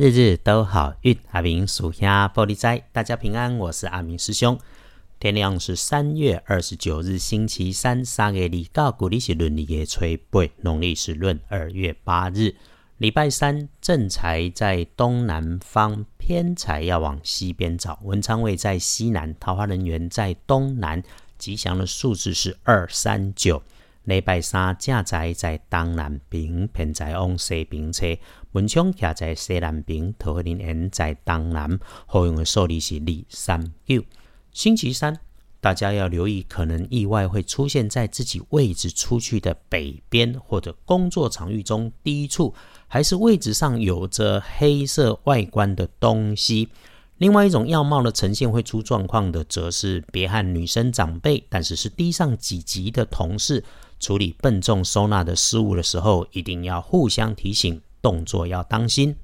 日日都好运，阿明属下玻璃斋，大家平安，我是阿明师兄。天亮是三月二十九日，星期三，三月里告古历是闰历的吹背，农历是闰二月八日，礼拜三，正财在东南方，偏财要往西边找，文昌位在西南，桃花人缘在东南，吉祥的数字是二三九。礼拜三，正财在东南边，偏在往西边车。文昌徛在西南边，桃花林缘在东南。好用的数字是二三九。星期三，大家要留意，可能意外会出现在自己位置出去的北边，或者工作场域中低处，还是位置上有着黑色外观的东西。另外一种样貌的呈现会出状况的，则是别和女生长辈，但是是低上几级的同事。处理笨重收纳的失误的时候，一定要互相提醒，动作要当心。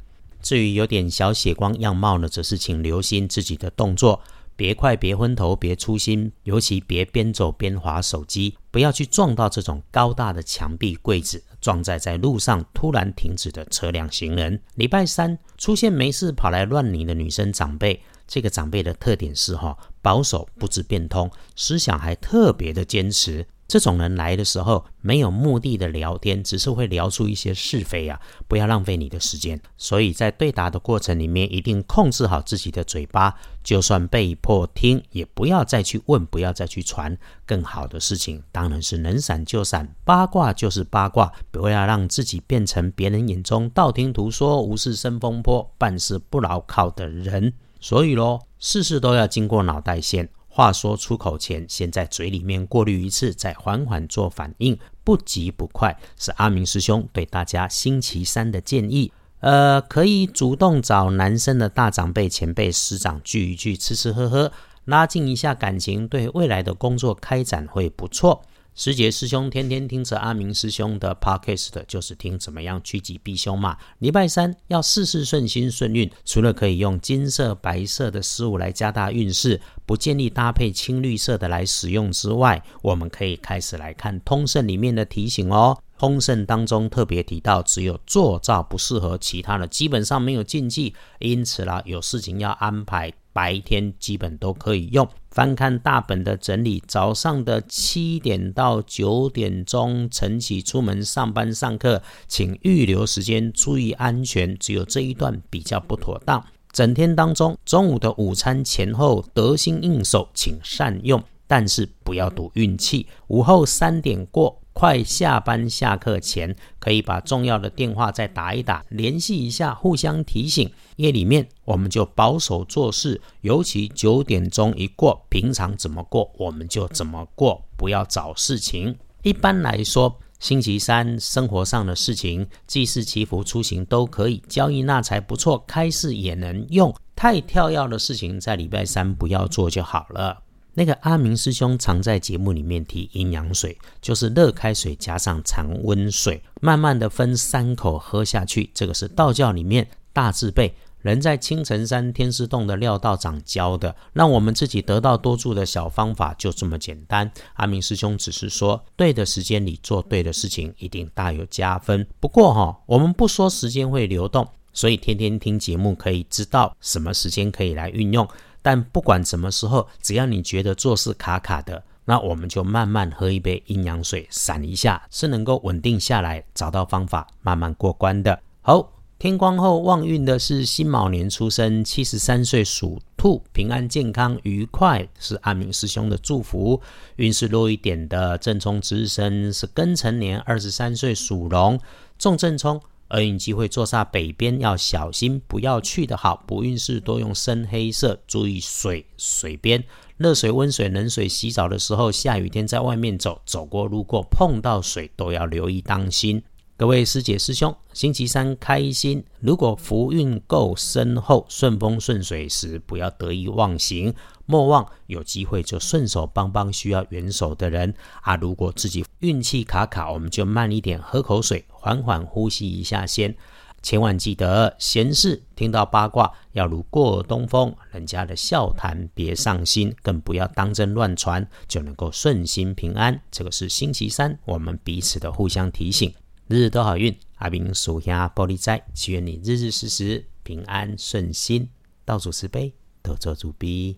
至于有点小血光样貌呢，则是请留心自己的动作，别快，别昏头，别粗心，尤其别边走边划手机，不要去撞到这种高大的墙壁、柜子，撞在在路上突然停止的车辆、行人。礼拜三出现没事跑来乱你的女生长辈，这个长辈的特点是哈保守，不知变通，思想还特别的坚持。这种人来的时候没有目的的聊天，只是会聊出一些是非啊！不要浪费你的时间。所以在对答的过程里面，一定控制好自己的嘴巴，就算被迫听，也不要再去问，不要再去传。更好的事情当然是能闪就闪，八卦就是八卦，不要让自己变成别人眼中道听途说、无事生风波、办事不牢靠的人。所以咯，事事都要经过脑袋先。话说出口前，先在嘴里面过滤一次，再缓缓做反应，不急不快，是阿明师兄对大家星期三的建议。呃，可以主动找男生的大长辈、前辈、师长聚一聚，吃吃喝喝，拉近一下感情，对未来的工作开展会不错。师姐师兄天天听着阿明师兄的 podcast，就是听怎么样趋吉避凶嘛。礼拜三要事事顺心顺运，除了可以用金色、白色的事物来加大运势，不建议搭配青绿色的来使用之外，我们可以开始来看通胜里面的提醒哦。通胜当中特别提到，只有坐灶不适合，其他的基本上没有禁忌。因此啦，有事情要安排。白天基本都可以用。翻看大本的整理，早上的七点到九点钟晨起出门上班上课，请预留时间，注意安全。只有这一段比较不妥当。整天当中，中午的午餐前后得心应手，请善用，但是不要赌运气。午后三点过。快下班下课前，可以把重要的电话再打一打，联系一下，互相提醒。夜里面我们就保守做事，尤其九点钟一过，平常怎么过我们就怎么过，不要找事情。一般来说，星期三生活上的事情，祭祀祈福、出行都可以，交易纳财不错，开市也能用。太跳跃的事情，在礼拜三不要做就好了。那个阿明师兄常在节目里面提阴阳水，就是热开水加上常温水，慢慢的分三口喝下去。这个是道教里面大智辈人在青城山天师洞的廖道长教的，让我们自己得到多助的小方法，就这么简单。阿明师兄只是说，对的时间里做对的事情，一定大有加分。不过哈，我们不说时间会流动，所以天天听节目可以知道什么时间可以来运用。但不管什么时候，只要你觉得做事卡卡的，那我们就慢慢喝一杯阴阳水，散一下，是能够稳定下来，找到方法，慢慢过关的。好，天光后旺运的是辛卯年出生，七十三岁属兔，平安健康愉快，是阿明师兄的祝福。运势弱一点的正冲值日生是庚辰年，二十三岁属龙，重正冲。厄运机会坐煞北边，要小心，不要去的好。不运势多用深黑色，注意水水边，热水、温水、冷水洗澡的时候，下雨天在外面走，走过路过碰到水都要留意当心。各位师姐师兄，星期三开心。如果福运够深厚，顺风顺水时，不要得意忘形，莫忘有机会就顺手帮帮需要援手的人啊。如果自己运气卡卡，我们就慢一点，喝口水，缓缓呼吸一下先。千万记得闲事听到八卦要如过东风，人家的笑谈别上心，更不要当真乱传，就能够顺心平安。这个是星期三我们彼此的互相提醒。日日都好运，阿明属下玻璃斋，祈愿你日日时时平安顺心，道主慈悲，得做主逼。